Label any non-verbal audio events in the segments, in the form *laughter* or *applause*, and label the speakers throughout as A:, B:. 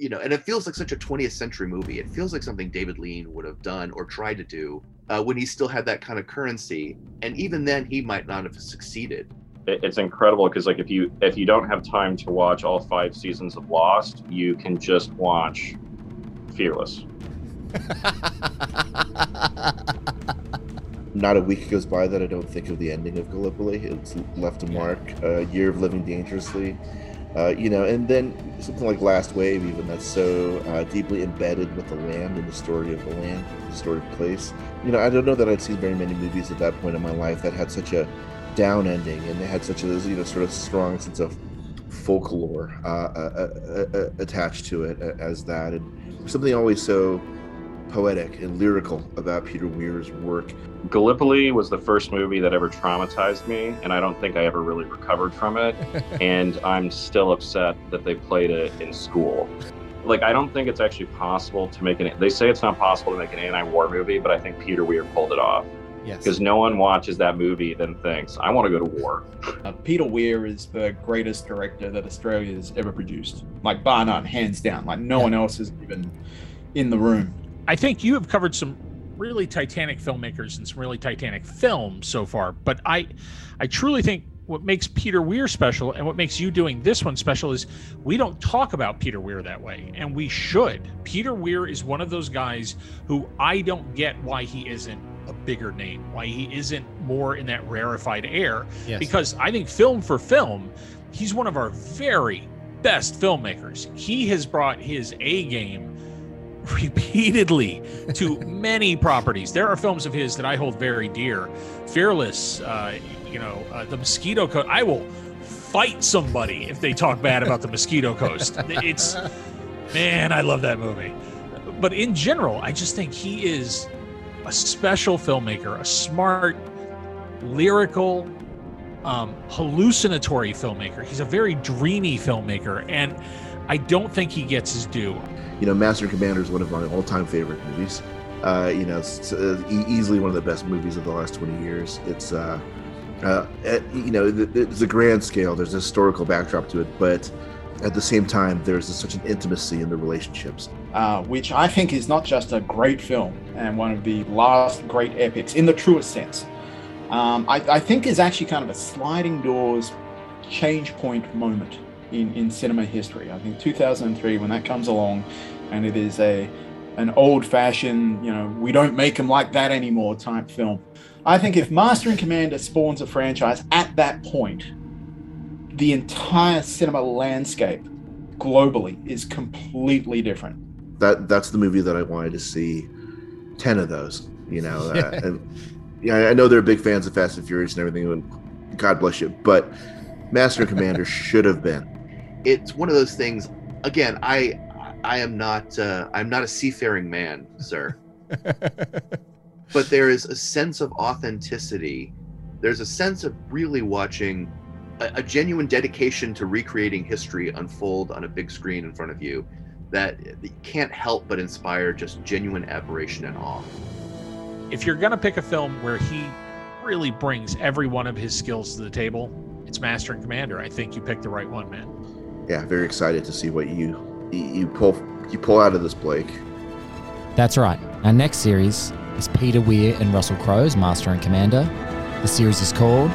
A: you know, and it feels like such a 20th century movie. It feels like something David Lean would have done or tried to do uh, when he still had that kind of currency. And even then, he might not have succeeded.
B: it's incredible because like if you if you don't have time to watch all five seasons of Lost, you can just watch Fearless. *laughs*
C: Not a week goes by that I don't think of the ending of Gallipoli. It's left a mark. A year of living dangerously, uh, you know, and then something like Last Wave, even that's so uh, deeply embedded with the land and the story of the land, the story of place. You know, I don't know that I'd seen very many movies at that point in my life that had such a down ending and they had such a you know sort of strong sense of folklore uh, uh, uh, uh, attached to it uh, as that, and something always so poetic and lyrical about Peter Weir's work.
B: Gallipoli was the first movie that ever traumatized me, and I don't think I ever really recovered from it. *laughs* and I'm still upset that they played it in school. Like, I don't think it's actually possible to make an. They say it's not possible to make an anti-war movie, but I think Peter Weir pulled it off
D: Yes.
B: because no one watches that movie then thinks, "I want to go to war."
D: Uh, Peter Weir is the greatest director that Australia's ever produced. Like bar none, hands down. Like no
E: Yeah.
D: one else is even in the room.
E: I think you have covered some really titanic filmmakers and some really titanic films so far, but I I truly think what makes Peter Weir special and what makes you doing this one special is we don't talk about Peter Weir that way and we should. Peter Weir is one of those guys who I don't get why he isn't a bigger name, why he isn't more in that rarefied air
D: Yes.
E: because I think film for film, he's one of our very best filmmakers. He has brought his A game *laughs* repeatedly to many properties. There are films of his that I hold very dear. Fearless, uh, you know, uh, The Mosquito Coast. I will fight somebody if they talk bad about The Mosquito Coast. It's, man, I love that movie. But in general, I just think he is a special filmmaker, a smart, lyrical, um, hallucinatory filmmaker. He's a very dreamy filmmaker, and I don't think he gets his due.
C: You know, Master and Commander is one of my all-time favorite movies. Uh, you know, it's uh, e- easily one of the best movies of the last 20 years. It's, uh, uh, eh, you know, th- th- it's a grand scale. There's a historical backdrop to it, but at the same time, there's such an intimacy in the relationships.
D: uh, which I think is not just a great film and one of the last great epics in the truest sense. Um, I, I think is actually kind of a sliding doors change point moment in, in cinema history. I think 2003, when that comes along, and it is a an old fashioned, you know, we don't make them like that anymore type film. I think if Master and Commander spawns a franchise at that point, the entire cinema landscape globally is completely different.
C: That that's the movie that I wanted to see. Ten of those, you know. *laughs* Uh, and, yeah, I know they're big fans of Fast and Furious and everything, and God bless you, but Master and Commander *laughs* should have been.
A: It's one of those things. Again, I I am not uh, I'm not a seafaring man, sir. *laughs* but there is a sense of authenticity. There's a sense of really watching a, a genuine dedication to recreating history unfold on a big screen in front of you that you can't help but inspire just genuine admiration and awe.
E: If you're going to pick a film where he really brings every one of his skills to the table, it's Master and Commander. I think you picked the right one, man.
C: Yeah, very excited to see what you you pull you pull out of this, Blake.
F: That's right. Our next series is Peter Weir and Russell Crowe's Master and Commander. The series is called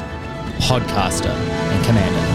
F: Podcaster and Commander.